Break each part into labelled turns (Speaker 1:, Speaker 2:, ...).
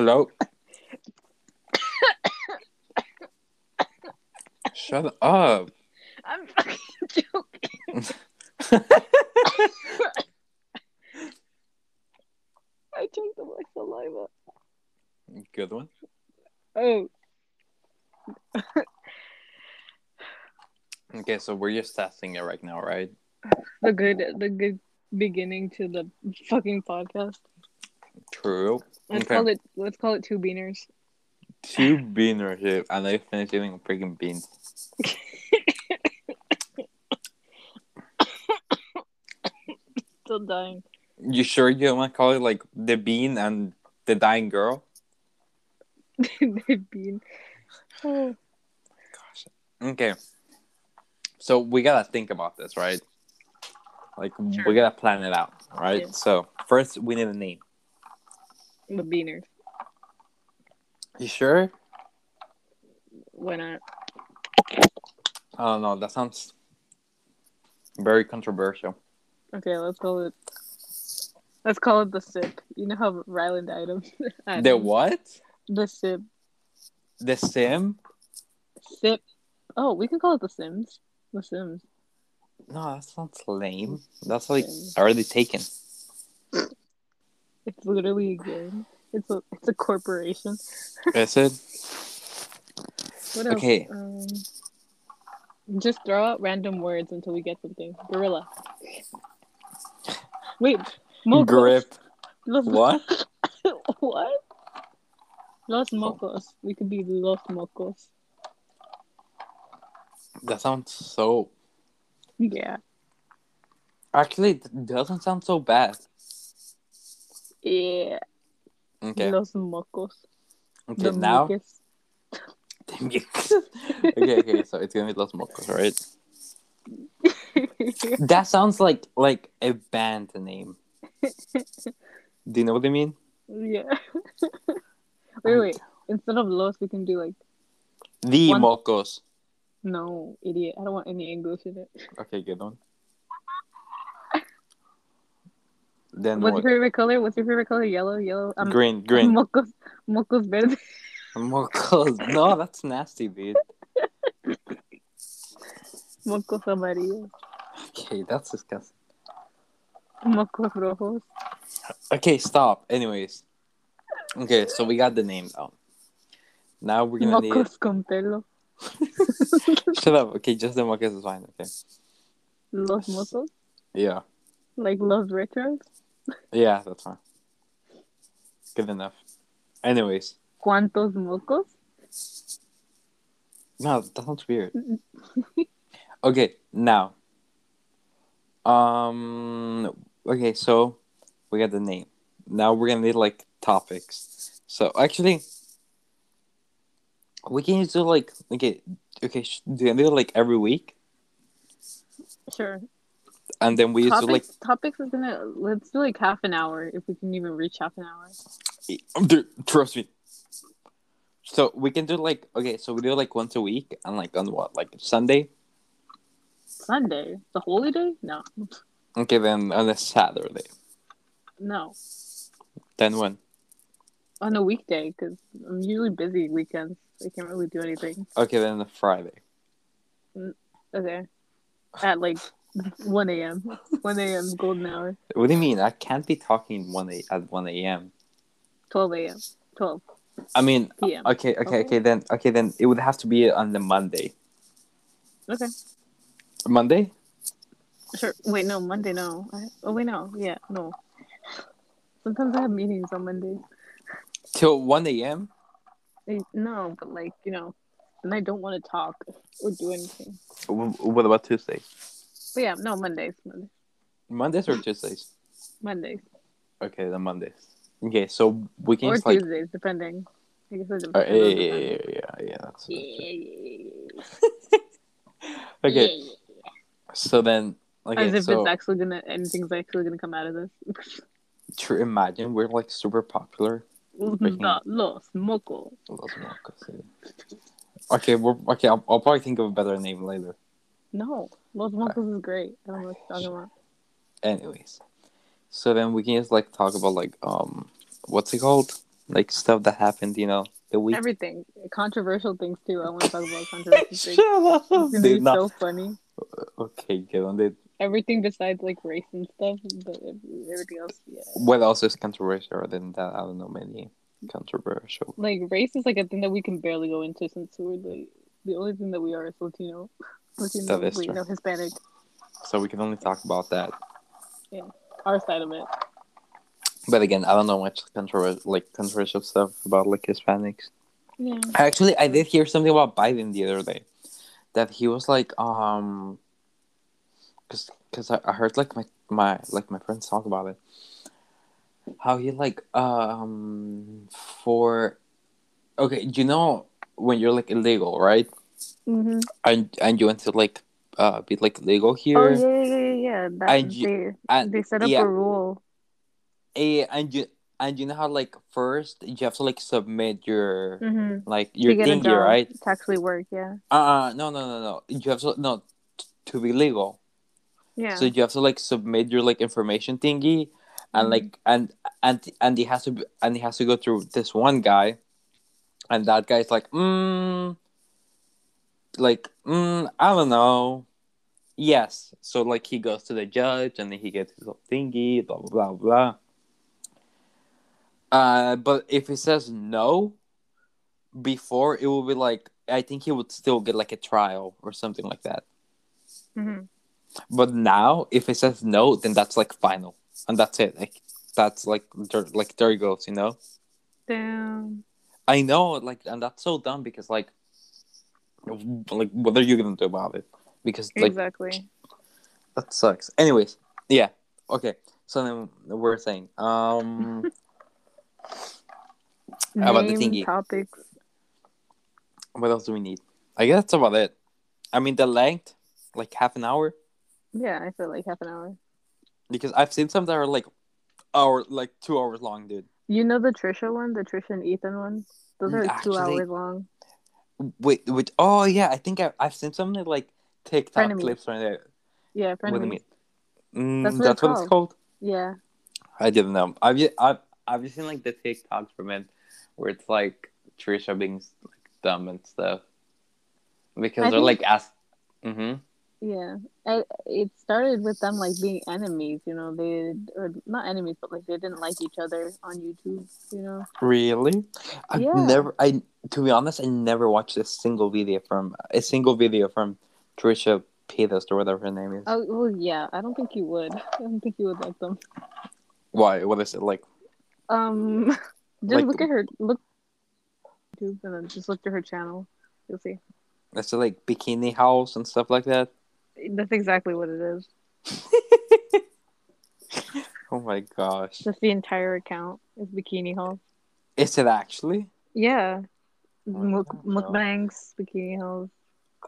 Speaker 1: Hello. Shut up.
Speaker 2: I'm fucking joking. I choked on my saliva.
Speaker 1: Good one.
Speaker 2: Oh,
Speaker 1: Okay, so we're just testing it right now, right?
Speaker 2: the good, the good beginning to the fucking podcast.
Speaker 1: True.
Speaker 2: Let's
Speaker 1: Okay.
Speaker 2: call it. Let's call it two beaners.
Speaker 1: Two beaners and I finished eating freaking beans.
Speaker 2: Still dying.
Speaker 1: You sure you don't want to call it like the bean and the dying girl?
Speaker 2: the bean. Oh,
Speaker 1: Gosh. Okay. So we gotta think about this, right? Like
Speaker 2: Sure.
Speaker 1: we gotta plan it out, right?
Speaker 2: Yeah.
Speaker 1: So first we need a name.
Speaker 2: The beaners.
Speaker 1: You sure?
Speaker 2: Why not?
Speaker 1: I don't know. That sounds very controversial.
Speaker 2: Okay, let's call it. Let's call it the sip. You know how Ryland items.
Speaker 1: The what?
Speaker 2: The sip.
Speaker 1: The sim?
Speaker 2: Sip. Oh, we can call it the Sims. The Sims.
Speaker 1: No, that sounds lame. That's like already taken.
Speaker 2: It's literally a game. It's a it's a corporation.
Speaker 1: Is it?
Speaker 2: What else?
Speaker 1: Okay.
Speaker 2: Um, just throw out random words until we get something. Gorilla. Wait. Mocos.
Speaker 1: Grip.
Speaker 2: Los,
Speaker 1: What?
Speaker 2: what? Los mocos. We could be los mocos.
Speaker 1: That sounds so.
Speaker 2: Yeah.
Speaker 1: Actually, it doesn't sound so bad.
Speaker 2: Yeah.
Speaker 1: Okay.
Speaker 2: Los mocos.
Speaker 1: Okay.
Speaker 2: The
Speaker 1: now.
Speaker 2: mucus.
Speaker 1: okay. Okay. So it's gonna be Los Mocos, right? That sounds like like a band name. Do you know what I mean?
Speaker 2: yeah. wait, wait. Instead of los, we can do like
Speaker 1: The
Speaker 2: One-
Speaker 1: Mocos.
Speaker 2: no, idiot. I don't want any English in it.
Speaker 1: Okay, good one. Then
Speaker 2: What's
Speaker 1: what?
Speaker 2: your favorite color? What's your favorite color? Yellow, yellow. Um,
Speaker 1: green, green.
Speaker 2: Mocos, mocos verde.
Speaker 1: Mocos. No, that's nasty, dude.
Speaker 2: Mocos amarillos.
Speaker 1: Okay, that's disgusting.
Speaker 2: Mocos rojos.
Speaker 1: Okay, stop. Anyways. Okay, so we got the name down. Now we're gonna need.
Speaker 2: Mocos con pelo.
Speaker 1: Shut up. Okay, just the Mocos is fine. Okay.
Speaker 2: Los mocos.
Speaker 1: Yeah.
Speaker 2: Like los retros.
Speaker 1: Yeah, that's fine. Good enough. Anyways.
Speaker 2: ¿Cuántos mocos?
Speaker 1: No, that sounds weird. okay, now. Um. Okay, so we got the name. Now we're gonna need like topics. So actually, we can do like okay, okay. sh- Do you do it like every week,
Speaker 2: Sure.
Speaker 1: And then we just do like
Speaker 2: Topics, topics is gonna let's do like half an hour if we can even reach half an hour.
Speaker 1: Dude, trust me. So we can do like okay, so we do like once a week, and like on what, like Sunday.
Speaker 2: Sunday, the holy day? No,
Speaker 1: Okay, then on a Saturday.
Speaker 2: no,
Speaker 1: Then when?
Speaker 2: on a weekday because I'm usually busy weekends. I can't really do anything.
Speaker 1: Okay, then the Friday.
Speaker 2: Mm, okay, at like 1 a.m. 1 a.m. golden hour.
Speaker 1: What do you mean? I can't be talking one a- at one a.m.
Speaker 2: 12 a.m. 12
Speaker 1: I mean,
Speaker 2: p.m.
Speaker 1: okay, okay, okay. Then, okay, then it would have to be on the Monday.
Speaker 2: Okay,
Speaker 1: Monday?
Speaker 2: sure. Wait, no, Monday, no. I, oh wait, no, yeah, no. Sometimes I have meetings on Monday.
Speaker 1: Till one a.m.
Speaker 2: Eh, no, but like you know, and I don't want to talk or do anything.
Speaker 1: What about Tuesday?
Speaker 2: But yeah, no, Mondays, Mondays,
Speaker 1: Mondays or Tuesdays?
Speaker 2: Mondays,
Speaker 1: Okay, then Mondays. Okay, so we can
Speaker 2: or
Speaker 1: like.
Speaker 2: Tuesdays, depending. I guess it
Speaker 1: Uh,
Speaker 2: depends.
Speaker 1: yeah,
Speaker 2: on
Speaker 1: yeah, yeah, yeah, yeah. That's,
Speaker 2: Yeah,
Speaker 1: that's
Speaker 2: yeah, yeah, yeah.
Speaker 1: Okay,
Speaker 2: Yeah, yeah.
Speaker 1: so then,
Speaker 2: As
Speaker 1: okay,
Speaker 2: if
Speaker 1: so
Speaker 2: it's actually gonna, anything's actually gonna come out of this.
Speaker 1: to imagine we're like super popular.
Speaker 2: The Los Mocos.
Speaker 1: Los Mocos. Okay, we're okay. I'll, I'll probably think of a better name later.
Speaker 2: No, Los Mocos is great. I don't know what you're talking about.
Speaker 1: Anyways, so then we can just like talk about like um, what's it called? like stuff that happened, you know, the week.
Speaker 2: Everything. Controversial things too. I want to talk about controversial things.
Speaker 1: Shut
Speaker 2: It's
Speaker 1: up, dude.
Speaker 2: be
Speaker 1: not-
Speaker 2: so funny.
Speaker 1: Okay, get on it.
Speaker 2: Everything besides like race and stuff, but everything else, yeah.
Speaker 1: What else is controversial other than that? I don't know many controversial.
Speaker 2: Like race is like a thing that we can barely go into since we're the the only thing that we are is Latino. Latino,
Speaker 1: That is
Speaker 2: wait,
Speaker 1: true.
Speaker 2: no, Hispanic.
Speaker 1: So we can only talk about that.
Speaker 2: Yeah, our side of it.
Speaker 1: But again, I don't know much controversial like controversial stuff about like Hispanics.
Speaker 2: Yeah.
Speaker 1: Actually, I did hear something about Biden the other day, that he was like, um, because because I, I heard like my my like my friends talk about it, how he like um for, okay, you know when you're like illegal, right?
Speaker 2: Mm-hmm.
Speaker 1: And and you want to like uh be like legal here.
Speaker 2: Oh yeah, yeah, yeah, yeah. That,
Speaker 1: And you-
Speaker 2: they
Speaker 1: and
Speaker 2: they set up
Speaker 1: yeah.
Speaker 2: a rule.
Speaker 1: eh, and you and you know how like first you have to like submit your
Speaker 2: Mm-hmm.
Speaker 1: like your thingy,
Speaker 2: job
Speaker 1: right?
Speaker 2: to actually work. Yeah.
Speaker 1: Uh, no, no, no, no. You have to no t- to be legal.
Speaker 2: Yeah.
Speaker 1: So you have to like submit your like information thingy, and
Speaker 2: Mhm.
Speaker 1: like and and and he has to be, and he has to go through this one guy, and that guy's like, mm, like, mm, I don't know. Yes. So like he goes to the judge, and then he gets his little thingy, blah blah blah blah. Uh, but if he says no, before it will be like I think he would still get like a trial or something like that.
Speaker 2: hmm
Speaker 1: But now, if it says no, then that's like final, and that's it. Like that's like there, like there goes. You know.
Speaker 2: Damn.
Speaker 1: I know, like, and that's so dumb because like, like what are you gonna do about it? Because like
Speaker 2: Exactly.
Speaker 1: that sucks. Anyways, yeah, okay. So then we're saying, um, How about the thingy?
Speaker 2: topics.
Speaker 1: what else do we need? I guess that's about it. I mean, the length, like half an hour,
Speaker 2: Yeah, I feel like half an hour.
Speaker 1: because I've seen some that are like hour, like two hours long, dude.
Speaker 2: You know the Trisha one, the Trisha and Ethan one. Those are two
Speaker 1: Actually-
Speaker 2: hours long.
Speaker 1: Wait, wait. Oh yeah, I think I, I've seen some like TikTok
Speaker 2: Frenemies.
Speaker 1: clips right there.
Speaker 2: Yeah,
Speaker 1: What you mean? Mm,
Speaker 2: That's
Speaker 1: that's
Speaker 2: what
Speaker 1: what,
Speaker 2: it's
Speaker 1: it's called.
Speaker 2: Yeah.
Speaker 1: I didn't know. I've ju- I've I've just seen like the TikToks from it where it's like Trisha being like dumb and stuff because
Speaker 2: I
Speaker 1: they're
Speaker 2: think-
Speaker 1: like ask. Mm-hmm.
Speaker 2: Yeah, I, it started with them like being enemies, you know. They or not enemies, but like they didn't like each other on YouTube, you know.
Speaker 1: Really? I've
Speaker 2: Yeah.
Speaker 1: never. I to be honest, I never watched a single video from a single video from Trisha Paytas or whatever her name is.
Speaker 2: Oh well, yeah. I don't think you would. I don't think you would like them.
Speaker 1: Why? What is it like?
Speaker 2: Um, just
Speaker 1: Like-
Speaker 2: look at her. Look YouTube and then just look to her channel. You'll see.
Speaker 1: that's like bikini house and stuff like that?
Speaker 2: That's exactly what it is.
Speaker 1: Oh my gosh!
Speaker 2: Just the entire account is bikini haul.
Speaker 1: Is it actually?
Speaker 2: Yeah.
Speaker 1: Oh,
Speaker 2: Muk- mukbangs, bikini hauls.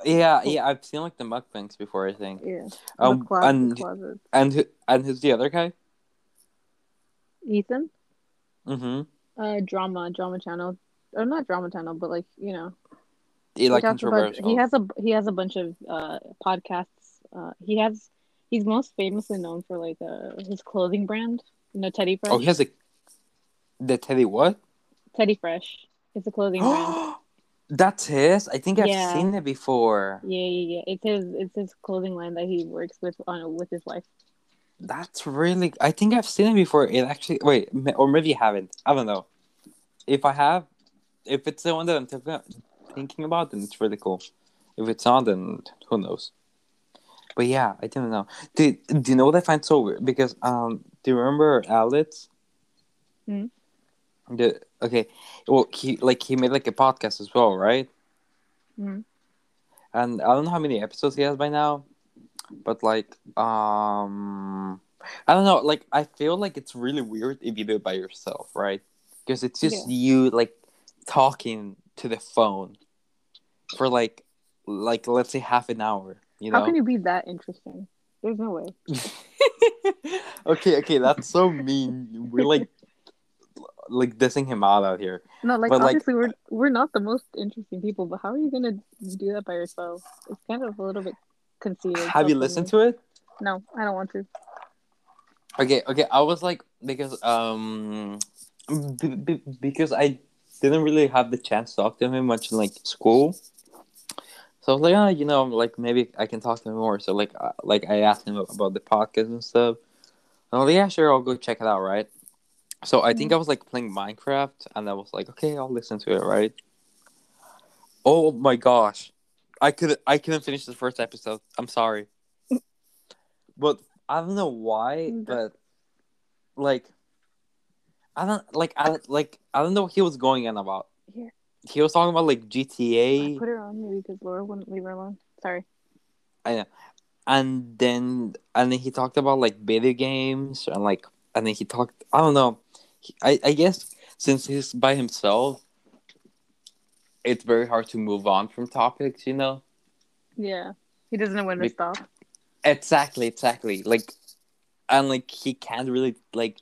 Speaker 1: Yeah, yeah. I've seen like the mukbangs before. I think.
Speaker 2: Yeah.
Speaker 1: Um, and and and who's the other guy?
Speaker 2: Ethan.
Speaker 1: Mm-hmm.
Speaker 2: Uh, drama, drama channel, or not drama channel, but like you know,
Speaker 1: He like
Speaker 2: talks about-
Speaker 1: controversial.
Speaker 2: he has a he has a bunch of uh podcasts. Uh, he has he's most famously known for like uh his clothing brand, know, Teddy Fresh.
Speaker 1: Oh, he has a the Teddy what?
Speaker 2: Teddy Fresh. It's a clothing brand.
Speaker 1: That's his. I think I've
Speaker 2: Yeah.
Speaker 1: seen it before.
Speaker 2: Yeah, yeah, yeah. It's his it's his clothing line that he works with on with his wife.
Speaker 1: That's really. I think I've seen it before. It actually. Wait, or maybe you haven't. I don't know. If I have, if it's the one that I'm thinking about, then it's really cool. If it's not, then who knows? But yeah, I don't know. Do, do you know what I find so weird? Because um, do you remember Alex?
Speaker 2: Hmm.
Speaker 1: The okay, well he like he made like a podcast as well, right?
Speaker 2: Mhm.
Speaker 1: And I don't know how many episodes he has by now, but like um, I don't know. Like I feel like it's really weird if you do it by yourself, right? Because it's just you like talking to the phone for like like let's say half an hour. You know.
Speaker 2: How can you be that interesting? There's no way.
Speaker 1: okay, okay, that's so mean. We're like like dissing him out out here.
Speaker 2: No, like
Speaker 1: But, like-
Speaker 2: obviously we're we're not the most interesting people, but how are you gonna do that by yourself? It's kind of a little bit conceited.
Speaker 1: Have you listened to it?
Speaker 2: No, I don't want to.
Speaker 1: Okay, okay. I was like because um B- b- because I didn't really have the chance to talk to him much in like school. So I was like, ah, you know, like maybe I can talk to him more. So like, uh, like I asked him about the podcast and stuff. And I was like, yeah, sure, I'll go check it out, right? So I think I was like playing Minecraft, and I was like, okay, I'll listen to it, right? Oh my gosh, I could I couldn't finish the first episode. I'm sorry, but I don't know why, but like, I don't like I like I don't know what he was going on about.
Speaker 2: Here.
Speaker 1: He was talking about like
Speaker 2: I
Speaker 1: GTA.
Speaker 2: put her on maybe because Laura wouldn't leave her alone. Sorry. I know.
Speaker 1: And then and then he talked about like video games and like and then he talked i don't know he, i i guess since he's by himself it's very hard to move on from topics you know
Speaker 2: Yeah. He doesn't know when to stop.
Speaker 1: exactly exactly like and like he can't really like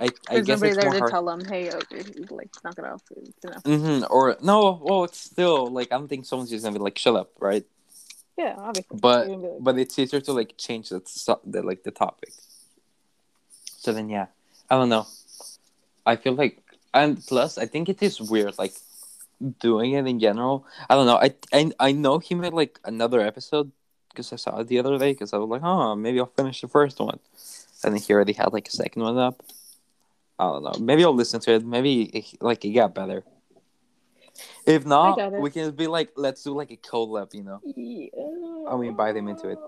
Speaker 1: i i
Speaker 2: There's
Speaker 1: guess
Speaker 2: nobody there to
Speaker 1: hard
Speaker 2: tell them, hey, okay, like, knock it off. It's enough.
Speaker 1: hmm or no well it's still like i don't think someone's just gonna be like shut up right
Speaker 2: Yeah, obviously.
Speaker 1: But-
Speaker 2: You're gonna be like,
Speaker 1: but it's easier to like change the, the like the topic. So then yeah, I don't know. I feel like and plus I think it is weird like doing it in general. I don't know. I I, I know he made like another episode because I saw it the other day because I was like, oh, maybe I'll finish the first one, and then he already had like a second one up. I don't know. Maybe I'll listen to it. Maybe it, like it got better. If not, we can be like, let's do like a collab, you know?
Speaker 2: yeah.
Speaker 1: I mean, buy them into it.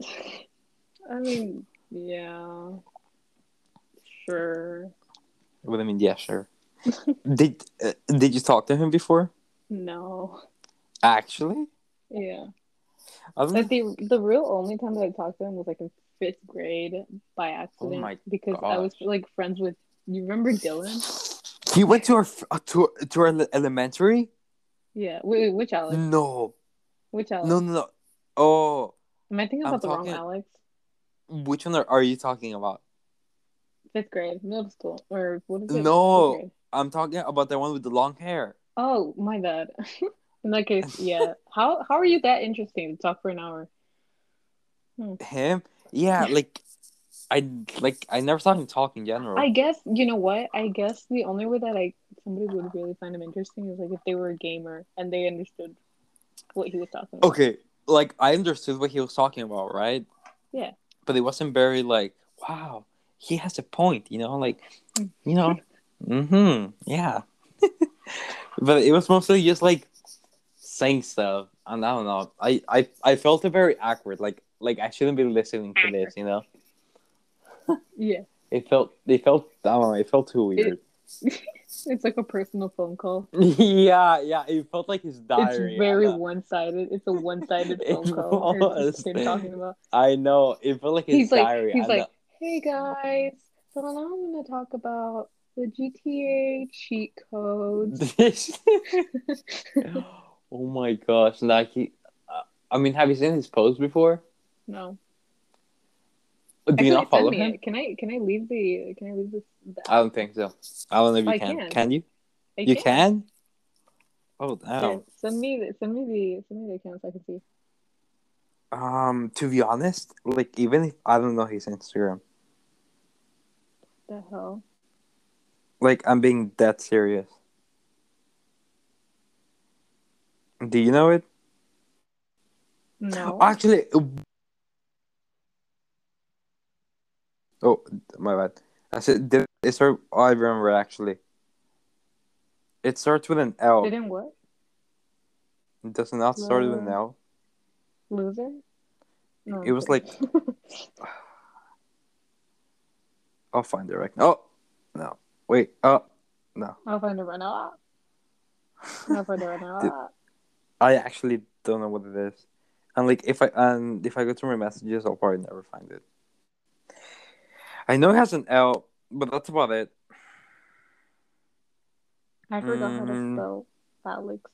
Speaker 2: I mean, yeah. Sure.
Speaker 1: What I mean, yeah, sure. did uh, did you talk to him before?
Speaker 2: No.
Speaker 1: Actually,
Speaker 2: Yeah.
Speaker 1: I don't
Speaker 2: Like the the real only time that I talked to him was like in fifth grade by accident
Speaker 1: Oh my
Speaker 2: because I was like friends with you remember Dylan?
Speaker 1: He went to our f- uh, to to our elementary.
Speaker 2: Yeah. Wait, wait which Alex?
Speaker 1: No,
Speaker 2: Which Alex?
Speaker 1: no, no, no. Oh,
Speaker 2: Am I thinking
Speaker 1: I'm
Speaker 2: about the
Speaker 1: talking-
Speaker 2: wrong Alex?
Speaker 1: which one are, are you talking about?
Speaker 2: Fifth grade, middle school, or what is it?
Speaker 1: No.
Speaker 2: Fifth grade.
Speaker 1: I'm talking about the one with the long hair.
Speaker 2: Oh, my bad. In that case, yeah. How how are you that interesting to talk for an hour?
Speaker 1: Him? Yeah, like I like I never saw him talk in general.
Speaker 2: I guess you know what? I guess the only way that I somebody would really find him interesting is like if they were a gamer and they understood what he was talking about.
Speaker 1: Okay, like I understood what he was talking about, right?
Speaker 2: Yeah.
Speaker 1: But it wasn't very like, wow, he has a point, you know, like, you know, mm-hmm, yeah. but it was mostly just like saying stuff, and I don't know. I I I felt it very awkward, like like I shouldn't be listening to this, you know.
Speaker 2: Yeah,
Speaker 1: It felt it felt I don't know. It felt too weird.
Speaker 2: it's like a personal phone call.
Speaker 1: yeah, yeah. It felt like his diary.
Speaker 2: it's very one-sided. It's a one-sided phone call.
Speaker 1: Was.
Speaker 2: him talking about.
Speaker 1: I know. It felt like his
Speaker 2: He's like,
Speaker 1: diary.
Speaker 2: he's
Speaker 1: I
Speaker 2: like, hey guys. So now I'm gonna talk about the GTA cheat codes.
Speaker 1: oh my gosh! Like he, uh, I mean, have you seen his post before?
Speaker 2: no,
Speaker 1: Do you not follow him?
Speaker 2: it. Can I? Can I leave the? Can I leave this? The,
Speaker 1: I don't think so. I don't know if you
Speaker 2: I
Speaker 1: can.
Speaker 2: can.
Speaker 1: Can you?
Speaker 2: I
Speaker 1: You can? Oh
Speaker 2: Yeah,
Speaker 1: damn.
Speaker 2: send me the send me the send me the account so I can see.
Speaker 1: Um, to be honest, like even if I don't know his Instagram,
Speaker 2: The hell?
Speaker 1: like I'm being that serious. Do you know it?
Speaker 2: No.
Speaker 1: Actually, oh my bad. I said did it start? Oh, I remember actually. It starts with an L.
Speaker 2: Didn't what?
Speaker 1: It does not start with an L.
Speaker 2: Loser? No,
Speaker 1: It was
Speaker 2: like.
Speaker 1: I'll find it right now. Oh no! Wait. Oh no!
Speaker 2: I'll find it right now. Ah. I'll find it right now. Ah.
Speaker 1: I actually don't know what it is. And like if I and if I go through my messages, I'll probably never find it. I know it has an L, but that's about it.
Speaker 2: I forgot how to
Speaker 1: Mm.
Speaker 2: spell Alex.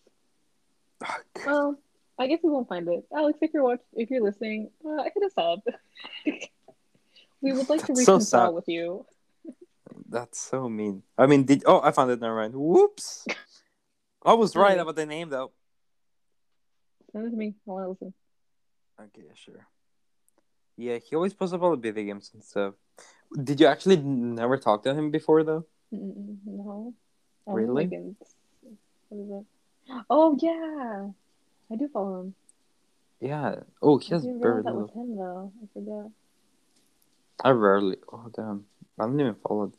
Speaker 2: Well, I guess we won't find it. Alex, if you're watching, if you're listening, uh, hit us up. we would like to
Speaker 1: That's so
Speaker 2: reconcile
Speaker 1: sad.
Speaker 2: with you.
Speaker 1: That's so mean. I mean, did oh I found it. Never mind. Whoops. I was right about the name though.
Speaker 2: Send it to me. I want to listen.
Speaker 1: Okay, sure. Yeah, he always posts about video games and stuff. Did you actually never talk to him before though?
Speaker 2: No. Oh,
Speaker 1: Really?
Speaker 2: What is it? Oh yeah, I do follow him.
Speaker 1: Yeah. Oh, he
Speaker 2: I
Speaker 1: has
Speaker 2: didn't
Speaker 1: very
Speaker 2: that was him though. I forgot.
Speaker 1: I rarely. Oh damn! I don't even follow.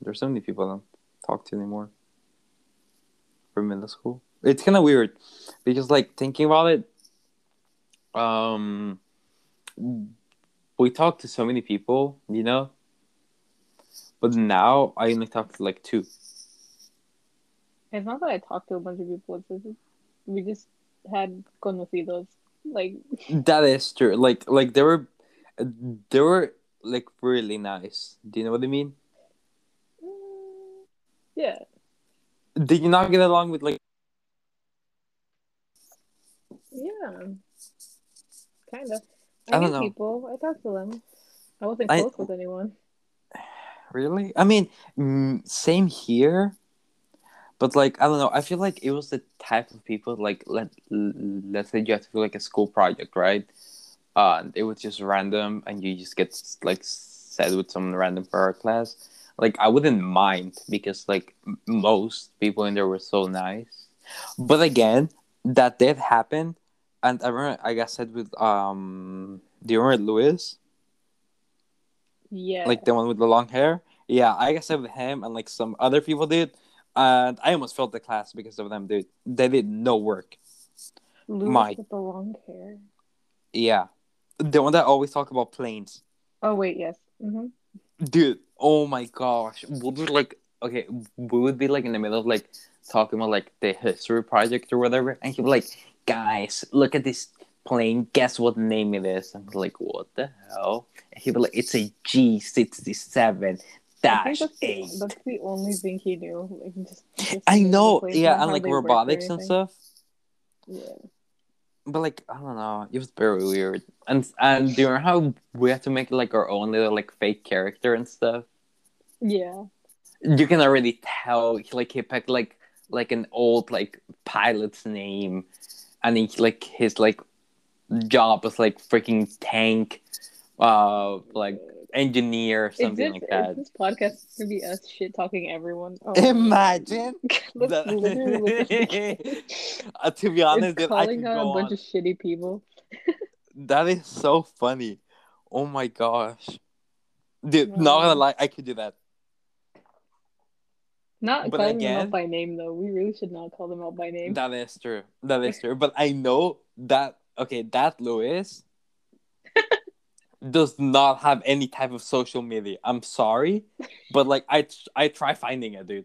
Speaker 1: There's so many people I don't talk to anymore. From middle school, it's kind of weird because, like, thinking about it, um, we talk to so many people, you know. But now I only talk to like two.
Speaker 2: It's not that I talked to a bunch of people. It's just we just had conocidos. Like
Speaker 1: That is true. Like, like they were, they were like really nice. Do you know what I mean?
Speaker 2: mm, yeah,
Speaker 1: Did you not get along with like?
Speaker 2: yeah, kind of.
Speaker 1: I
Speaker 2: I, knew
Speaker 1: know.
Speaker 2: people. I talked to them. I wasn't
Speaker 1: I-
Speaker 2: close with anyone.
Speaker 1: Really? I mean, mm, same here. But like, I don't know. I feel like it was the type of people like let let's say you have to do like a school project, right? Uh, and it was just random, and you just get like said with some random our class. Like I wouldn't mind because like most people in there were so nice. But again, that did happen, and I remember I got said with um. Do you remember Louis?
Speaker 2: Yeah,
Speaker 1: like the one with the long hair. Yeah, I guess I with him and like some other people did, and I almost failed the class because of them, dude. They did no work.
Speaker 2: Louis
Speaker 1: my-
Speaker 2: with the long hair.
Speaker 1: Yeah, the one that always talk about planes,
Speaker 2: Oh wait, yes. hmm
Speaker 1: dude. Oh my gosh, we'll be like, okay, we would be like in the middle of like talking about like the history project or whatever, and he'd be like, guys, look at this plane. Guess what name it is? I'm like, what the hell? And he'd be like, it's a G sixty seven dash
Speaker 2: that's the,
Speaker 1: eight.
Speaker 2: that's the only thing he knew. Like just, just
Speaker 1: I know, yeah, and like
Speaker 2: they worked or
Speaker 1: robotics and stuff.
Speaker 2: Yeah.
Speaker 1: But like I don't know, it was very weird. And and do you remember how we had to make like our own little like fake character and stuff?
Speaker 2: Yeah.
Speaker 1: You can already tell like he picked like like an old like pilot's name, and he like his like job was like freaking tank, uh, like engineer or something
Speaker 2: this,
Speaker 1: like that.
Speaker 2: this podcast gonna be us shit talking everyone? Oh,
Speaker 1: Imagine.
Speaker 2: Let's literally look at the
Speaker 1: uh, to be honest,
Speaker 2: It's
Speaker 1: dude, I
Speaker 2: calling
Speaker 1: could
Speaker 2: out
Speaker 1: go
Speaker 2: a bunch
Speaker 1: on.
Speaker 2: of shitty people.
Speaker 1: That is so funny. Oh my gosh. Dude,
Speaker 2: No.
Speaker 1: not gonna lie, I could do that.
Speaker 2: Not
Speaker 1: But
Speaker 2: calling them
Speaker 1: again-
Speaker 2: out by name though. We really should not call them out by name.
Speaker 1: That is true. That is true. But I know that okay, that Louis does not have any type of social media. I'm sorry, but like I I try finding it, dude.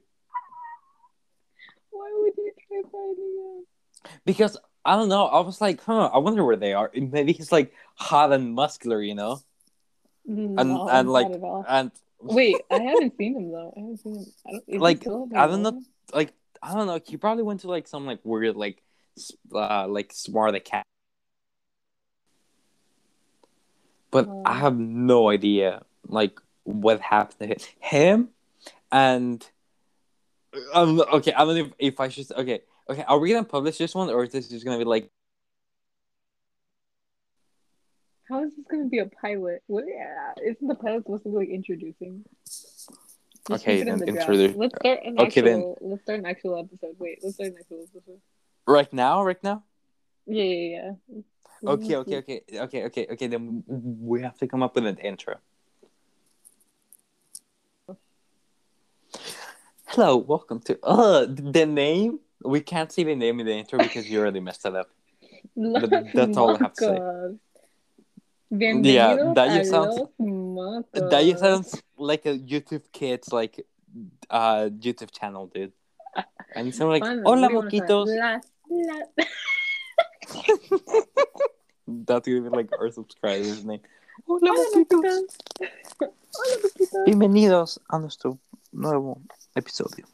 Speaker 2: Why would you try finding it?
Speaker 1: Because I don't know. I was like, huh, I wonder where they are. Maybe he's like hot and muscular, you know?
Speaker 2: it?
Speaker 1: And and like
Speaker 2: not at all.
Speaker 1: and
Speaker 2: Wait, I haven't seen him though. I haven't seen him. I don't,
Speaker 1: Like, I don't know- like I don't know. He probably went to like some like weird like uh like smart the cat. But
Speaker 2: Oh.
Speaker 1: I have no idea like what happened to him. Him and um okay, I don't know if, if I should okay. Okay, are we gonna publish this one or is this just gonna be like
Speaker 2: How is this gonna be a pilot? What? Yeah, isn't the pilot supposed to be like introducing? Just
Speaker 1: Okay, then
Speaker 2: the
Speaker 1: introduce-
Speaker 2: Let's start an
Speaker 1: Okay, then.
Speaker 2: actual. Let's start an actual episode. Wait, let's start an actual episode.
Speaker 1: right now? Right now?
Speaker 2: Yeah, yeah, yeah.
Speaker 1: Okay, okay, okay, okay, okay, okay. Then we have to come up with an intro. Hello, welcome to uh the name. We can't see the name in the intro because you already messed it up. But that's all I have to say.
Speaker 2: Bienvenidos
Speaker 1: that
Speaker 2: a
Speaker 1: just sounds- That just sounds like a YouTube kids like uh YouTube channel, dude. And it's like, hola
Speaker 2: What do you wanna say?
Speaker 1: moquitos.
Speaker 2: Las, las.
Speaker 1: That's gonna be like our subscribers' name. Hola
Speaker 2: Hola. Hola.
Speaker 1: Bienvenidos a nuestro nuevo episodio.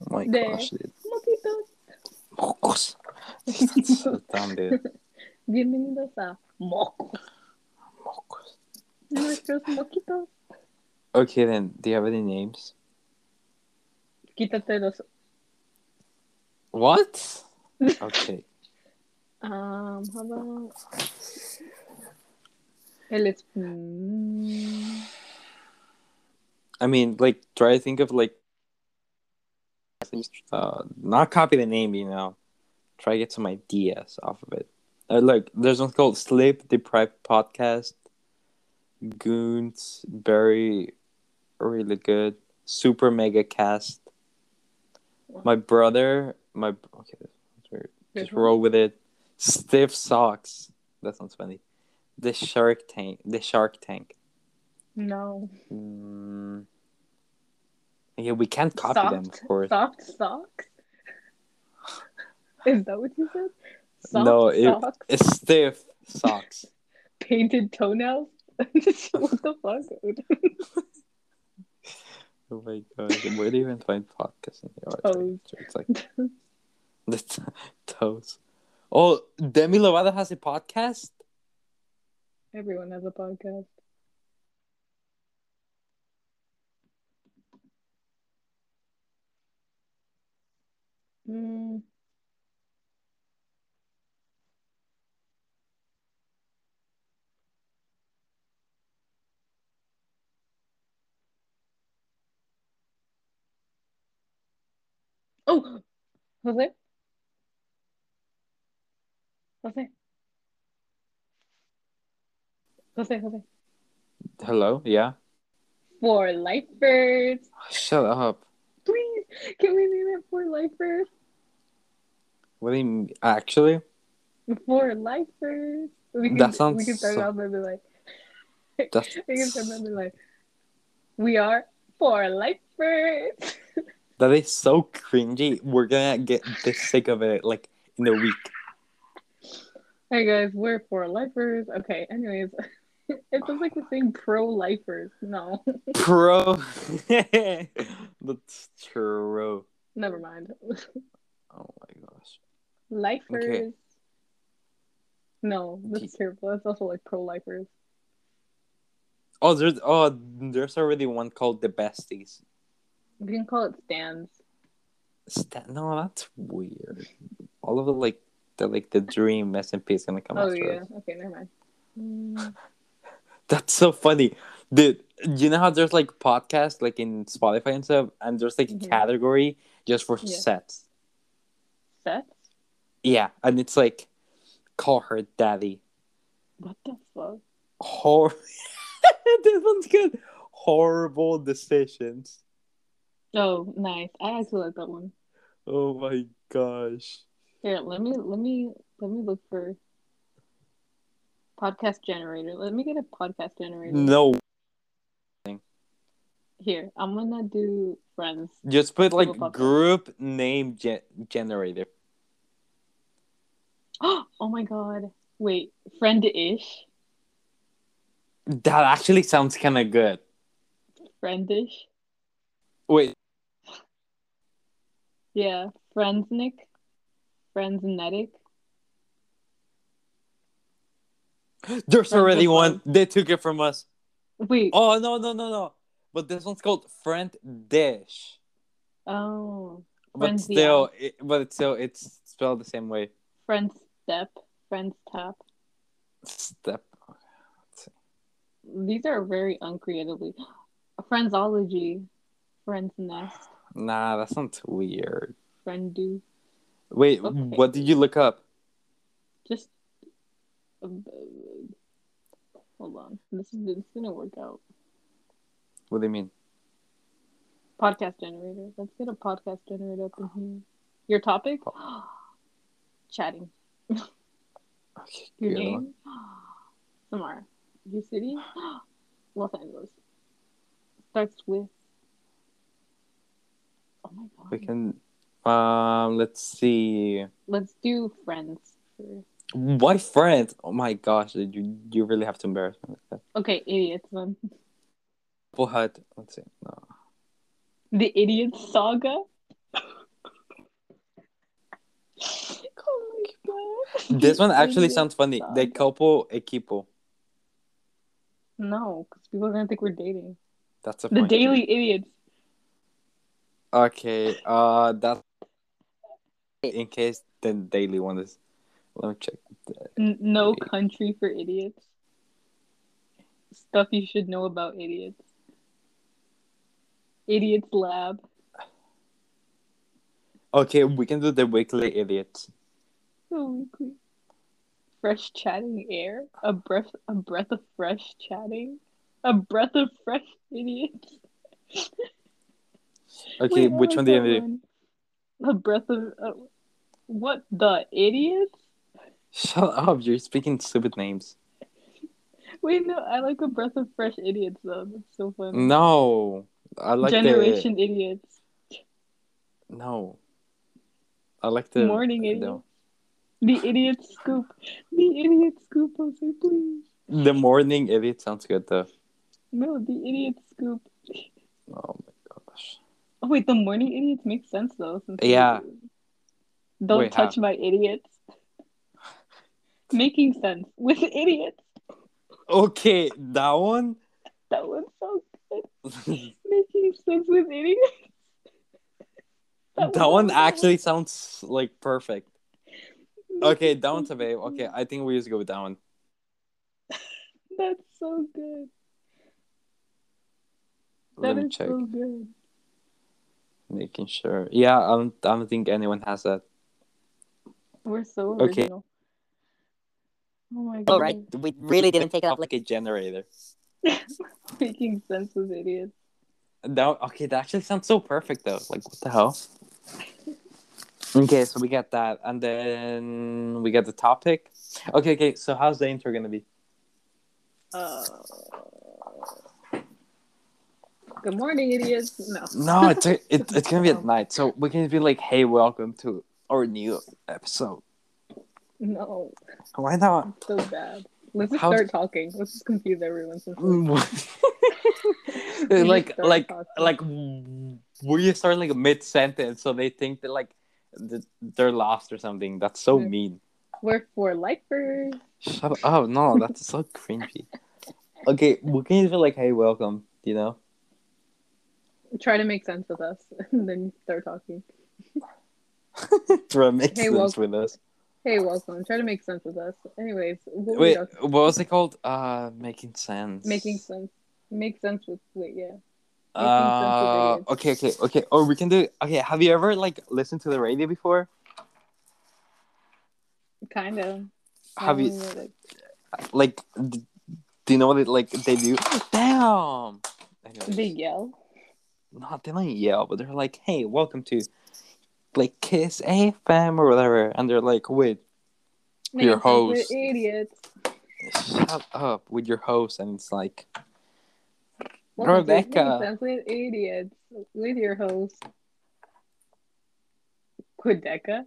Speaker 1: Oh my
Speaker 2: De-
Speaker 1: gosh, dude.
Speaker 2: Moquitos.
Speaker 1: Mocos. That's so dumb, dude.
Speaker 2: Bienvenidos a Mocos.
Speaker 1: Mocos.
Speaker 2: Nuestros moquitos.
Speaker 1: Okay, then, do you have any names?
Speaker 2: Quítate los.
Speaker 1: What? Okay.
Speaker 2: Um, how about. Mm,
Speaker 1: I mean, like, try to think of like, uh, not copy the name, you know. Try to get some ideas off of it. Uh, like, there's one called Sleep Deprived Podcast. Goons, very, really good. Super Mega Cast. My brother, my okay, this one's weird. Just roll with it. Stiff socks. That sounds funny. The Shark Tank. The Shark Tank.
Speaker 2: No.
Speaker 1: Mm. Yeah, we can't copy
Speaker 2: soft,
Speaker 1: them, of course.
Speaker 2: Soft socks? Is that what you said? Soft
Speaker 1: no, it,
Speaker 2: socks?
Speaker 1: it's stiff socks.
Speaker 2: Painted toenails? what the fuck?
Speaker 1: oh my god, where do you even find podcasts in here?
Speaker 2: Toes.
Speaker 1: It's like the t- toes. Oh, Demi Lovato has a podcast.
Speaker 2: Everyone has a podcast. Mm. Oh, Jose. Jose. Jose, Jose.
Speaker 1: Hello, yeah.
Speaker 2: For lifers.
Speaker 1: Shut up.
Speaker 2: Please, can we name it for lifers?
Speaker 1: What do you mean? Actually,
Speaker 2: For lifers. We can,
Speaker 1: That sounds
Speaker 2: we can start
Speaker 1: so-
Speaker 2: off and be like,
Speaker 1: that's
Speaker 2: we can start and be like, we are for lifers.
Speaker 1: that is so cringy. We're gonna get this sick of it like in a week.
Speaker 2: Hey guys, we're for lifers. Okay, anyways, it feels like we're saying pro lifers. No,
Speaker 1: Pro. that's true.
Speaker 2: never mind.
Speaker 1: Oh my gosh.
Speaker 2: Lifers.
Speaker 1: Okay.
Speaker 2: No, that's terrible. That's also like pro lifers.
Speaker 1: Oh, there's oh, there's already one called the Besties.
Speaker 2: We can call it stands.
Speaker 1: Sta- no, that's weird. All of the like the like the dream SMP is gonna come
Speaker 2: Oh
Speaker 1: out
Speaker 2: yeah.
Speaker 1: first.
Speaker 2: Okay, never mind. Mm,
Speaker 1: That's so funny, dude. You know how there's like podcasts like in Spotify and stuff, and there's like
Speaker 2: Mhm.
Speaker 1: a category just for
Speaker 2: Yeah.
Speaker 1: sets.
Speaker 2: Seth?
Speaker 1: Yeah, and it's like call her daddy.
Speaker 2: What the fuck?
Speaker 1: Hor. this one's good. Horrible decisions.
Speaker 2: Oh, nice. I actually like that one.
Speaker 1: Oh my gosh.
Speaker 2: Here, let me let me let me look for podcast generator. Let me get a podcast generator.
Speaker 1: No,
Speaker 2: Here, I'm gonna do friends.
Speaker 1: just put like
Speaker 2: Google Podcast.
Speaker 1: group name ge- generator.
Speaker 2: oh my god. Wait, friend ish?
Speaker 1: That actually sounds kind of good.
Speaker 2: Friendish?
Speaker 1: Wait,
Speaker 2: Yeah. Friendsnick? Friendsnetic?
Speaker 1: there's
Speaker 2: Friends
Speaker 1: already one. They took it from us.
Speaker 2: Wait.
Speaker 1: Oh no no no no! But this one's called Friend Dish.
Speaker 2: Oh.
Speaker 1: But
Speaker 2: Friends
Speaker 1: still, it, but it's still it's spelled the same way.
Speaker 2: Friends step. Friends tap.
Speaker 1: Step.
Speaker 2: These are very uncreatively. Friendsology. Friends nest.
Speaker 1: Nah, that sounds weird.
Speaker 2: Friend do.
Speaker 1: Wait,
Speaker 2: Okay.
Speaker 1: what did you look up?
Speaker 2: Just. uh, hold on. This is is gonna work out.
Speaker 1: What do you mean?
Speaker 2: Podcast generator. Let's get a podcast generator up in here. Your topic? Chatting.
Speaker 1: Okay,
Speaker 2: Your name? Samara. Your city? Los Angeles. Starts with. Oh my god.
Speaker 1: We can. Um, let's see.
Speaker 2: Let's do friends first.
Speaker 1: Why friends? Oh my gosh, you you really have to embarrass me like that.
Speaker 2: Okay, idiots then.
Speaker 1: Hut. Let's see. No.
Speaker 2: The idiot saga. oh my god.
Speaker 1: This one actually
Speaker 2: Idiot
Speaker 1: sounds funny.
Speaker 2: Saga.
Speaker 1: De couple equipo.
Speaker 2: No, because people are gonna think we're dating.
Speaker 1: That's a
Speaker 2: The
Speaker 1: funny-
Speaker 2: Daily Idiots.
Speaker 1: Okay. Uh, that's in case the daily one is. Let me check.
Speaker 2: No country for idiots. Stuff you should know about idiots. Idiot's Lab.
Speaker 1: Okay, we can do the weekly idiots.
Speaker 2: Oh, weekly. Fresh chatting air. A breath. A breath of fresh chatting. A breath of fresh idiots.
Speaker 1: Okay,
Speaker 2: Wait,
Speaker 1: which one do you
Speaker 2: A breath of. Uh, what the idiots?
Speaker 1: Shut up! You're speaking stupid names.
Speaker 2: Wait, no, I like a breath of fresh idiots though. That's so funny.
Speaker 1: No, I like
Speaker 2: Generation idiots.
Speaker 1: no. I like the
Speaker 2: Morning idiots.
Speaker 1: no.
Speaker 2: The idiot scoop. The idiot scoop. I'll say please.
Speaker 1: The morning idiot sounds good though.
Speaker 2: No, the idiot scoop.
Speaker 1: Oh my gosh.
Speaker 2: Oh wait, the morning idiots make sense though. Since
Speaker 1: Yeah.
Speaker 2: Don't
Speaker 1: Wait,
Speaker 2: touch my idiots. Making sense with idiots.
Speaker 1: Okay, that one.
Speaker 2: That one's so good. Making sense with idiots.
Speaker 1: that
Speaker 2: was
Speaker 1: one
Speaker 2: so
Speaker 1: actually sounds like perfect. Okay, that one's a babe. Okay, I think we just go with that one.
Speaker 2: That's so good.
Speaker 1: Let
Speaker 2: That
Speaker 1: me
Speaker 2: is
Speaker 1: check.
Speaker 2: so good.
Speaker 1: Making sure. Yeah, I don't. I don't think anyone has that.
Speaker 2: We're so
Speaker 1: Okay.
Speaker 2: original. Oh my god.
Speaker 3: Right, we really didn't take it up
Speaker 1: like a generator.
Speaker 2: Making sense with idiots.
Speaker 1: That okay. That actually sounds so perfect though. Like what the hell? Okay, so we got that, and then we got the topic. Okay, okay. So how's the intro gonna be?
Speaker 2: Uh, good morning, idiots. No.
Speaker 1: No, it's a, it, it's gonna be at night. So we can be like, "Hey, welcome to our new episode."
Speaker 2: No.
Speaker 1: Why not?
Speaker 2: So bad. Let's just
Speaker 1: How's-
Speaker 2: start talking. Let's just confuse everyone.
Speaker 1: Mm.
Speaker 2: we
Speaker 1: like, like,
Speaker 2: talking.
Speaker 1: like, you start like a mid sentence, so they think that like they're lost or something. That's so
Speaker 2: Yeah.
Speaker 1: mean.
Speaker 2: we're for lifers.
Speaker 1: Shut up! No, that's so cringy. Okay, we can even like, "Hey, welcome." You know.
Speaker 2: Try to make sense with us, and then start talking.
Speaker 1: Try to make
Speaker 2: Hey,
Speaker 1: sense
Speaker 2: welcome.
Speaker 1: with us.
Speaker 2: Hey, welcome. Try to make sense with us. Anyways, what
Speaker 1: Wait, what was it called? Uh, making sense.
Speaker 2: making sense. Make sense with wait, yeah.
Speaker 1: Uh, okay, okay, okay. Or we can do. Okay, have you ever like listened to the radio before?
Speaker 2: Kind of.
Speaker 1: Have you like? d- Do you know what it like they do? Damn. Anyways.
Speaker 2: They yell.
Speaker 1: Not they don't yell, but they're like, "Hey, welcome to like Kiss AFM or whatever," and they're like, "Wait, Your
Speaker 2: sense with
Speaker 1: host.
Speaker 2: idiots.
Speaker 1: shut up with your host," and it's like,
Speaker 2: Welcome
Speaker 1: Rebecca.
Speaker 2: With idiots with your host Quedeca.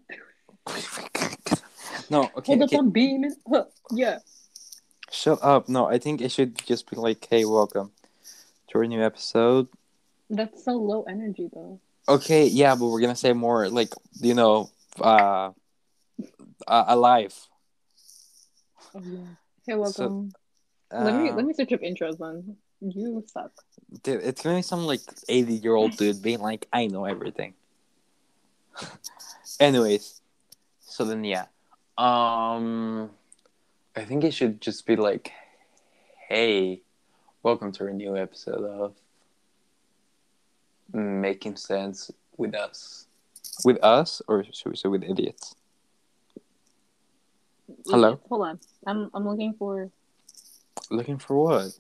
Speaker 1: "No, okay,
Speaker 2: Hold
Speaker 1: okay,
Speaker 2: up, I'm beaming. Huh, yeah.
Speaker 1: shut up." No, I think it should just be like, "Hey, welcome to our new episode."
Speaker 2: That's so low energy though.
Speaker 1: Okay, yeah, but we're gonna say more like you know, uh, uh alive.
Speaker 2: Oh, yeah. Hey, welcome.
Speaker 1: Uh,
Speaker 2: let me let me search up intros then. You suck.
Speaker 1: Dude, it's gonna be some like eighty year old dude being like, I know everything. Anyways, so then yeah, um, I think it should just be like, hey, welcome to a new episode of Making Sense with Us. With us, or should we say with idiots? Hello?
Speaker 2: Hold on. I'm I'm looking for.
Speaker 1: Looking for what?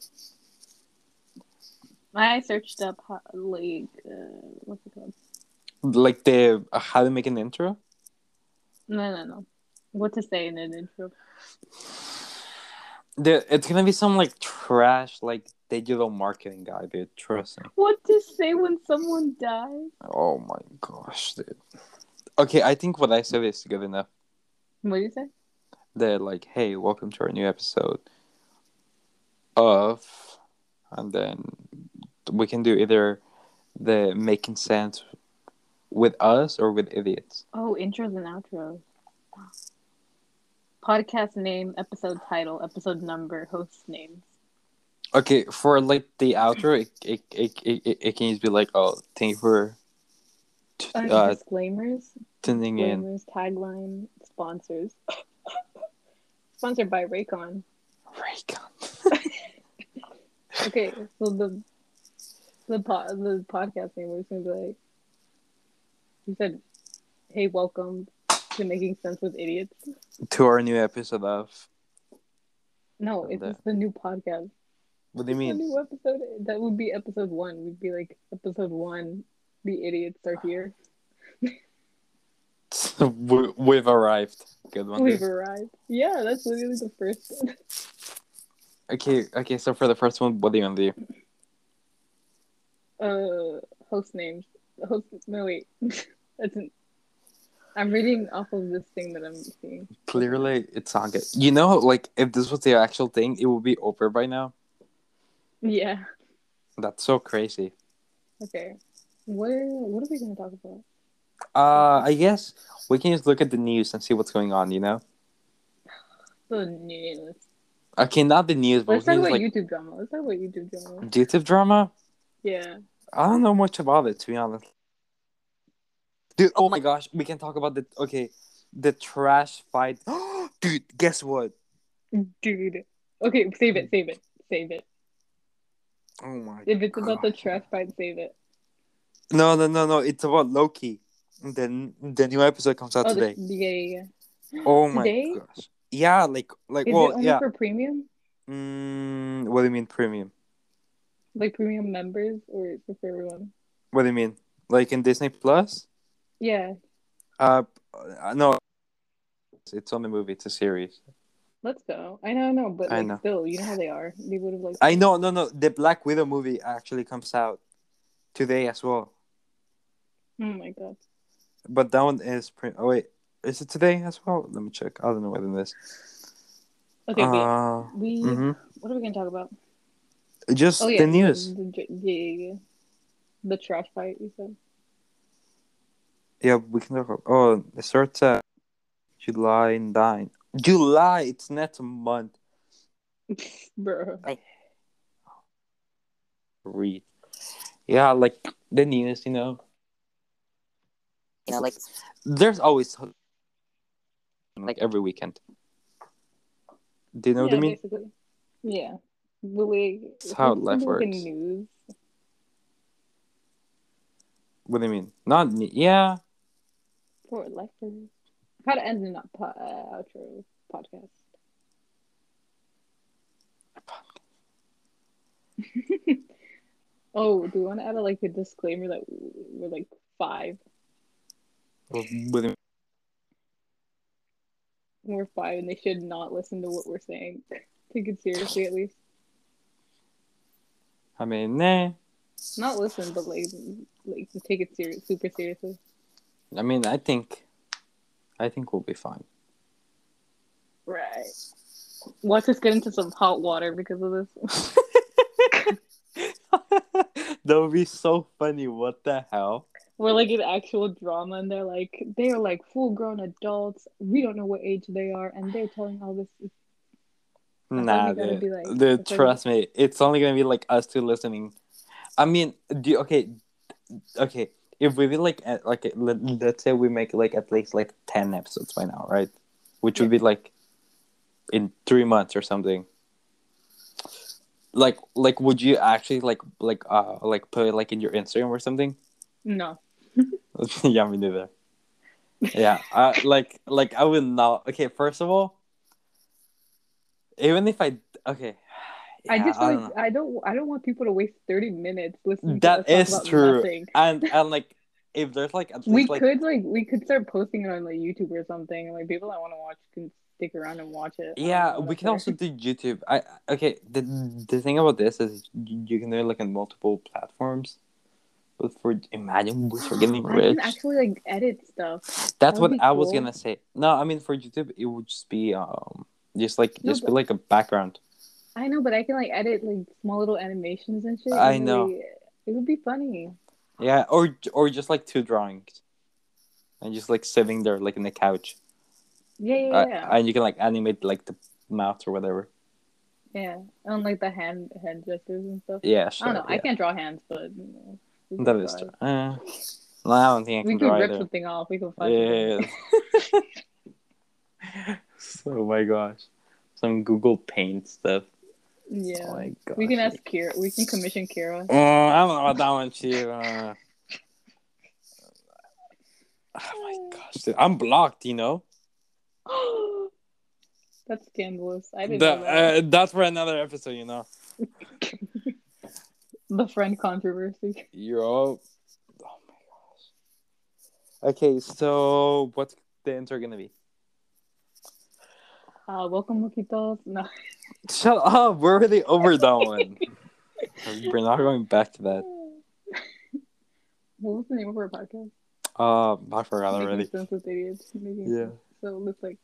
Speaker 2: I searched up like uh, what's it called?
Speaker 1: Like the uh, how to make an intro?
Speaker 2: No, no, no. What to say in an intro?
Speaker 1: The, it's gonna be some like trash like digital marketing guy, dude. Trust me.
Speaker 2: What to say when someone dies?
Speaker 1: Oh my gosh, dude. Okay, I think what I said is good enough.
Speaker 2: What do you say?
Speaker 1: They're like, hey, welcome to our new episode of, and then we can do either the making sense with us or with idiots.
Speaker 2: Oh, intros and outros. Podcast name, episode title, episode number, host names.
Speaker 1: Okay, for like the outro, it it, it, it, it, can just be like, oh, thank you for t-
Speaker 2: Uh,
Speaker 1: uh,
Speaker 2: disclaimers,
Speaker 1: tuning in.
Speaker 2: disclaimers, tagline, sponsors. Sponsored by Raycon.
Speaker 1: Raycon.
Speaker 2: Okay, so the the po- the podcast name was gonna be like. You said, "Hey, welcome to Making Sense with Idiots."
Speaker 1: To our new episode of.
Speaker 2: No, it's the new podcast.
Speaker 1: What do you mean?
Speaker 2: new episode that would be episode one. We'd be like episode one. The idiots are here.
Speaker 1: we, we've arrived. Good one.
Speaker 2: We've arrived. Yeah, that's literally the first one.
Speaker 1: Okay, okay. So for the first one, what do you want to do?
Speaker 2: Uh, host names. Host. No wait, that's. An... I'm reading off of this thing that I'm seeing.
Speaker 1: Clearly, it's not good. You know, like if this was the actual thing, it would be over by now.
Speaker 2: Yeah.
Speaker 1: That's so crazy.
Speaker 2: Okay. What What are we gonna talk about?
Speaker 1: Uh, I guess we can just look at the news and see what's going on. You know.
Speaker 2: The news.
Speaker 1: Okay, not the news, but
Speaker 2: Let's talk about
Speaker 1: like
Speaker 2: YouTube drama. Let's talk about YouTube drama.
Speaker 1: YouTube drama.
Speaker 2: Yeah.
Speaker 1: I don't know much about it to be honest. Dude, oh my gosh, we can talk about the okay, the trash fight. Dude, guess what?
Speaker 2: Dude. Okay, save it. Save it. Save it.
Speaker 1: Oh my.
Speaker 2: If it's about the
Speaker 1: God.
Speaker 2: trash fight, save it.
Speaker 1: No, no, no, no. It's about Loki. Then the new episode comes out
Speaker 2: Oh, the,
Speaker 1: today.
Speaker 2: yeah, yeah, yeah.
Speaker 1: Oh my
Speaker 2: Today?
Speaker 1: gosh. Yeah, like like
Speaker 2: Is
Speaker 1: well,
Speaker 2: it only
Speaker 1: yeah.
Speaker 2: for premium?
Speaker 1: Mm, what do you mean premium?
Speaker 2: Like premium members, or is for everyone?
Speaker 1: What do you mean? Like in Disney Plus?
Speaker 2: Yeah.
Speaker 1: Uh, uh, no. It's on the movie. It's a series.
Speaker 2: Let's go. I know, I know, but
Speaker 1: I
Speaker 2: like
Speaker 1: know.
Speaker 2: still, you know how they are. They would have like.
Speaker 1: I know, no, no. The Black Widow movie actually comes out today as well.
Speaker 2: Oh my god.
Speaker 1: But that one is pre- oh wait, is it today as well? Let me check. I don't know what it is.
Speaker 2: Okay.
Speaker 1: Uh,
Speaker 2: we.
Speaker 1: mhm.
Speaker 2: What are we gonna talk about?
Speaker 1: Just
Speaker 2: Oh yeah,
Speaker 1: the news.
Speaker 2: The, the, yeah. The trash fight. You said.
Speaker 1: Yeah, we can talk. About, oh, it starts at July nine. July. It's next month.
Speaker 2: Bro.
Speaker 1: Read. Yeah, like the news. You know,
Speaker 3: You know, like
Speaker 1: there's always like every weekend. Do you know what I mean?
Speaker 2: basically. Yeah. Really.
Speaker 1: It's how life works.
Speaker 2: News.
Speaker 1: What do you mean? Not ne- yeah.
Speaker 2: For lifers. How to end po- uh, outro podcast. oh, do you want to add a, like a disclaimer that we're like five?
Speaker 1: What do you mean?
Speaker 2: We're five, and they should not listen to what we're saying. Take it seriously, at least.
Speaker 1: I mean, nah.
Speaker 2: Not listen, but like, like to take it serious, super seriously.
Speaker 1: I mean, I think, I think we'll be fine.
Speaker 2: Right. Watch us get into some hot water because of this.
Speaker 1: that would be so funny. What the hell?
Speaker 2: We're like in actual drama, and they're like, they are like full grown adults. We don't know what age they are, and they're telling all this.
Speaker 1: Nah,
Speaker 2: how you gotta
Speaker 1: dude.
Speaker 2: be like-
Speaker 1: dude,
Speaker 2: that's how you-
Speaker 1: trust me. It's only gonna be like us two listening. I mean, do okay, okay. If we did like at- like let, let's say we make like at least like ten episodes by now, right? Which would be like in three months or something. Like, like, would you actually like like uh like put it like in your Instagram or something?
Speaker 2: No.
Speaker 1: yeah, me neither. Yeah, uh, like like I would not. Okay, first of all, even if I okay,
Speaker 2: I just
Speaker 1: I don't know.
Speaker 2: I don't I don't want people to waste thirty minutes listening.
Speaker 1: That is true.
Speaker 2: nothing.
Speaker 1: and and like if there's like
Speaker 2: We
Speaker 1: least like
Speaker 2: could like we could start posting it on like YouTube or something, like people that want to watch can stick around and watch it.
Speaker 1: Yeah, we can
Speaker 2: fair.
Speaker 1: also do YouTube. I okay. The the thing about this is you can do it like on multiple platforms. But for imagine we're getting
Speaker 2: I
Speaker 1: rich.
Speaker 2: can actually like edit stuff.
Speaker 1: That's
Speaker 2: that
Speaker 1: what I was gonna say. No, I mean for YouTube it would just be um just like
Speaker 2: No,
Speaker 1: just be like a background.
Speaker 2: I know, but I can like edit like small little animations and shit.
Speaker 1: I
Speaker 2: and
Speaker 1: know.
Speaker 2: really- it would be funny.
Speaker 1: Yeah, or or just like two drawings, and just like sitting there like in the couch,
Speaker 2: Yeah, yeah,
Speaker 1: Uh,
Speaker 2: yeah.
Speaker 1: and you can like animate like the mouth or whatever.
Speaker 2: yeah. And like the hand hand gestures and stuff.
Speaker 1: Yeah, sure.
Speaker 2: I don't know. I can't draw hands, but you know,
Speaker 1: That is true. Uh, no, I don't think I
Speaker 2: We
Speaker 1: can
Speaker 2: could rip
Speaker 1: either.
Speaker 2: something off. We can find
Speaker 1: Yeah. oh my gosh, some Google Paint stuff.
Speaker 2: Yeah.
Speaker 1: Oh my god.
Speaker 2: we can ask Kira. We can commission Kira.
Speaker 1: Oh, I don't know about that one, Chief. Uh, oh my gosh, dude. I'm blocked. You know.
Speaker 2: That's scandalous. I didn't
Speaker 1: The,
Speaker 2: know that.
Speaker 1: uh, that's for another episode. You know.
Speaker 2: the friend controversy.
Speaker 1: You're all. Oh my gosh. Okay, so what's the intro gonna be?
Speaker 2: Uh, welcome, Moquitos. No.
Speaker 1: Shut up. We're already over that one. We're not going back to that.
Speaker 2: What was the name of our podcast?
Speaker 1: Uh, I forgot
Speaker 2: Making
Speaker 1: already.
Speaker 2: sense with idiots. Making
Speaker 1: Yeah.
Speaker 2: sense. So it's like,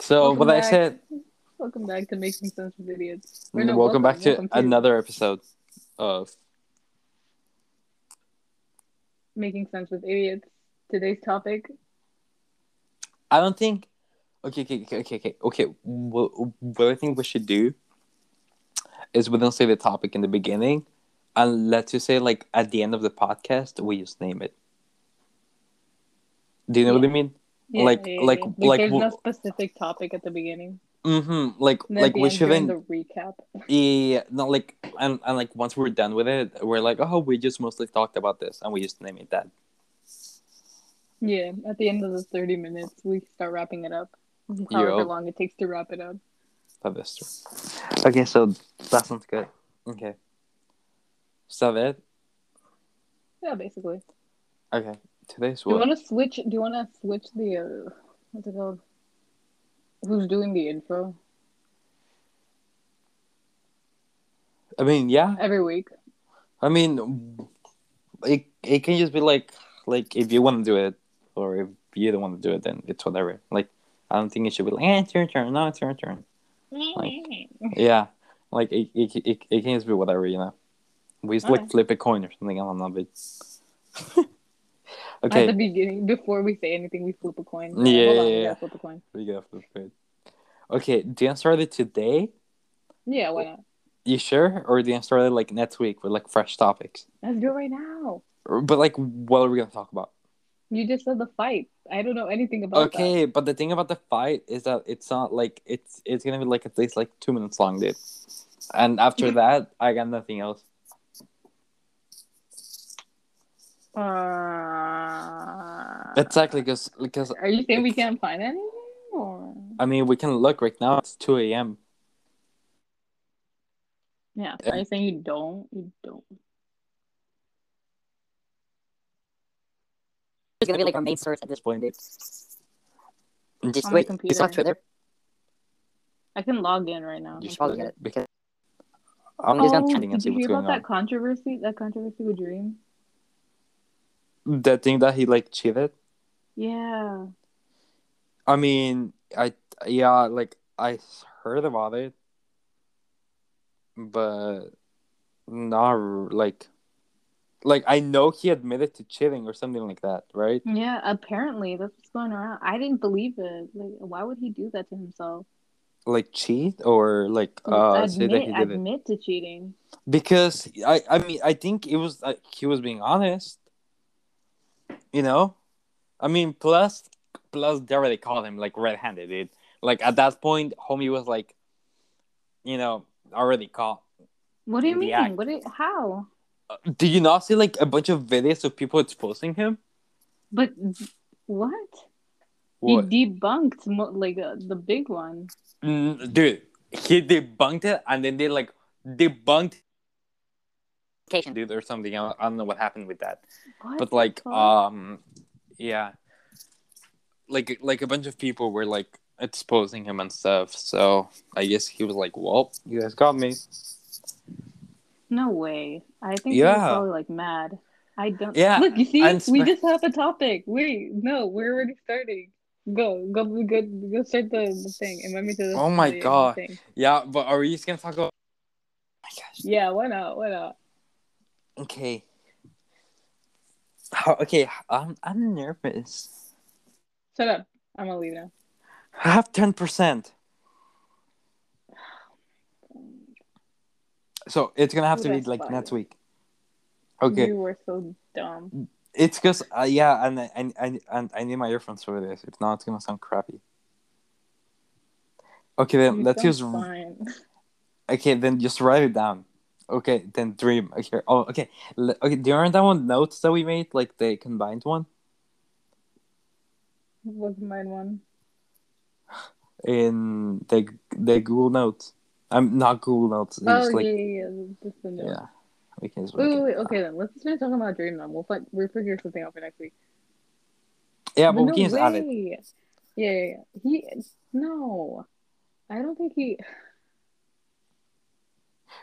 Speaker 1: So
Speaker 2: Welcome
Speaker 1: what I
Speaker 2: back.
Speaker 1: said.
Speaker 2: welcome back to Making Sense with Idiots. Or
Speaker 1: welcome,
Speaker 2: no,
Speaker 1: back to
Speaker 2: welcome
Speaker 1: another episode of.
Speaker 2: Making Sense with Idiots. Today's topic.
Speaker 1: I don't think. Okay, okay, okay, okay, okay. okay. What, what I think we should do is we don't say the topic in the beginning, and let's just say like at the end of the podcast we just name it. Do you know what I mean?
Speaker 2: Yeah,
Speaker 1: Like-
Speaker 2: yeah,
Speaker 1: like-
Speaker 2: yeah.
Speaker 1: like
Speaker 2: there's no specific topic at the beginning.
Speaker 1: Mm-hmm. Like like we shouldn't.
Speaker 2: the recap.
Speaker 1: Yeah, no, like and and like once we're done with it, we're like, oh, we just mostly talked about this, and we just name it that.
Speaker 2: Yeah, at the end of the 30 minutes, we start wrapping it up. However
Speaker 1: Yup.
Speaker 2: long it takes to wrap it up.
Speaker 1: That is true. Okay, so that sounds good. Okay. Is that it?
Speaker 2: Yeah, basically.
Speaker 1: Okay. Today's
Speaker 2: Do you
Speaker 1: what?
Speaker 2: want to switch? Do you want to switch the uh, what's it called? Who's doing the intro
Speaker 1: I mean, yeah.
Speaker 2: every week?
Speaker 1: I mean, it it can just be like like if you want to do it, or if you don't want to do it, then it's whatever. Like I don't think it should be like, eh, it's your turn. No, it's your turn. Yeah, like it it, it, it can just be whatever, you know. We just like flip a coin or something. I don't know, but okay.
Speaker 2: At the beginning, before we say anything, we flip a coin.
Speaker 1: Yeah,
Speaker 2: on,
Speaker 1: yeah,
Speaker 2: we gotta flip a coin.
Speaker 1: We gotta flip it. Okay, do you want to start it today?
Speaker 2: Yeah, why not?
Speaker 1: You sure, or do you want to start it like next week with like fresh topics?
Speaker 2: Let's do it right now.
Speaker 1: But like, what are we gonna talk about?
Speaker 2: You just said the fight. I don't know anything about
Speaker 1: Okay, but the thing about the fight is that it's not like it's it's gonna be like at least like two minutes long, dude. And after that, I got nothing else.
Speaker 2: that. Uh,
Speaker 1: Exactly, because because
Speaker 2: Are you saying we can't find anything? Or...
Speaker 1: I mean we can look right now. It's two a.m.
Speaker 2: Yeah. Are you saying you don't? You don't.
Speaker 3: It's gonna be like our main source at this point, dude. Just
Speaker 2: On
Speaker 3: wait.
Speaker 2: Computer.
Speaker 3: Twitter?
Speaker 2: I can log in right now.
Speaker 1: You
Speaker 3: should get it.
Speaker 1: because I'm
Speaker 3: Oh,
Speaker 1: just
Speaker 3: on
Speaker 1: checking and
Speaker 2: did
Speaker 1: see
Speaker 2: you hear about that controversy? That controversy with Dream?
Speaker 1: That thing that he like cheated.
Speaker 2: Yeah.
Speaker 1: I mean, I yeah, like I heard about it, but not like, like I know he admitted to cheating or something like that, right?
Speaker 2: Yeah, apparently that's what's going around. I didn't believe it. Like, why would he do that to himself?
Speaker 1: Like cheat or like uh say that
Speaker 2: admit,
Speaker 1: he did it
Speaker 2: admit to cheating.
Speaker 1: because I I mean I think it was like he was being honest, you know, I mean plus plus they already called him like red-handed, dude. Like at that point, homie was like, you know, already caught.
Speaker 2: What do you mean?
Speaker 1: act.
Speaker 2: What? Do, how?
Speaker 1: Did you not see like a bunch of videos of people exposing him?
Speaker 2: But what?
Speaker 1: What?
Speaker 2: He debunked mo- like uh, the big one.
Speaker 1: Mm, dude, he debunked it and then they like debunked
Speaker 3: Vacation.
Speaker 1: dude or something. I I don't know what happened with that,
Speaker 2: What
Speaker 1: but like,
Speaker 2: fuck?
Speaker 1: um, yeah, like like a bunch of people were like exposing him and stuff. So I guess he was like, "Well, you guys got me."
Speaker 2: No way. I think he was probably like mad. I don't.
Speaker 1: Yeah,
Speaker 2: Look, you see, we just have a topic. Wait, no, we're already starting. Go, go, go, go! Start the, the thing. Invite me to.
Speaker 1: Oh my God.
Speaker 2: thing.
Speaker 1: Yeah, but are we just gonna talk about? Oh my gosh.
Speaker 2: Yeah, why not? Why not?
Speaker 1: Okay. How, okay, I'm I'm nervous.
Speaker 2: Shut up. I'm gonna leave now.
Speaker 1: I have ten percent. So it's gonna have to be like next week. Okay,
Speaker 2: You were so dumb.
Speaker 1: it's because uh, yeah, and I, I and I need my earphones for this. If not, it's gonna sound crappy. Okay, then
Speaker 2: You
Speaker 1: let's use
Speaker 2: fine.
Speaker 1: Okay, then just write it down. Okay, then dream. Okay. Oh, okay. L- Okay. Do you remember that one notes that we made, like the combined one
Speaker 2: What's mine one?
Speaker 1: in the the Google Notes? I'm not Google Notes.
Speaker 2: Oh
Speaker 1: just like
Speaker 2: yeah, yeah, yeah. Just the note.
Speaker 1: yeah. We can just
Speaker 2: Wait, wait,
Speaker 1: it.
Speaker 2: wait. Okay, then let's just finish talking about Dream. Then we'll find we'll figure something out for next week.
Speaker 1: Yeah, but
Speaker 2: no
Speaker 1: we can just add it.
Speaker 2: way. Yeah, yeah, yeah. He no, I don't think he.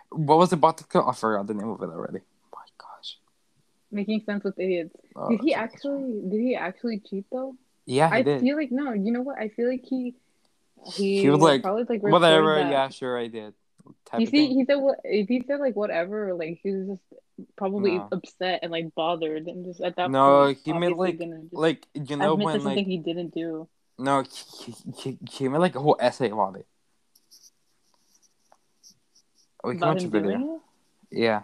Speaker 1: What was the bot called? I forgot the name of it already. my gosh.
Speaker 2: Making sense with idiots.
Speaker 1: Oh,
Speaker 2: did he actually? Did he actually cheat though?
Speaker 1: Yeah,
Speaker 2: I
Speaker 1: did.
Speaker 2: feel like no. You know what? I feel like he. He,
Speaker 1: He was like,
Speaker 2: probably like
Speaker 1: Whatever.
Speaker 2: that.
Speaker 1: Yeah, sure, I did.
Speaker 2: You see, he said what if he said like whatever, like he was just probably
Speaker 1: No.
Speaker 2: upset and like bothered and just at that
Speaker 1: No,
Speaker 2: point.
Speaker 1: he made, like-
Speaker 2: just
Speaker 1: like you know when
Speaker 2: something
Speaker 1: like
Speaker 2: he didn't do.
Speaker 1: no, he, he, he made like a whole essay about it. Oh, we can
Speaker 2: About
Speaker 1: a video. Yeah,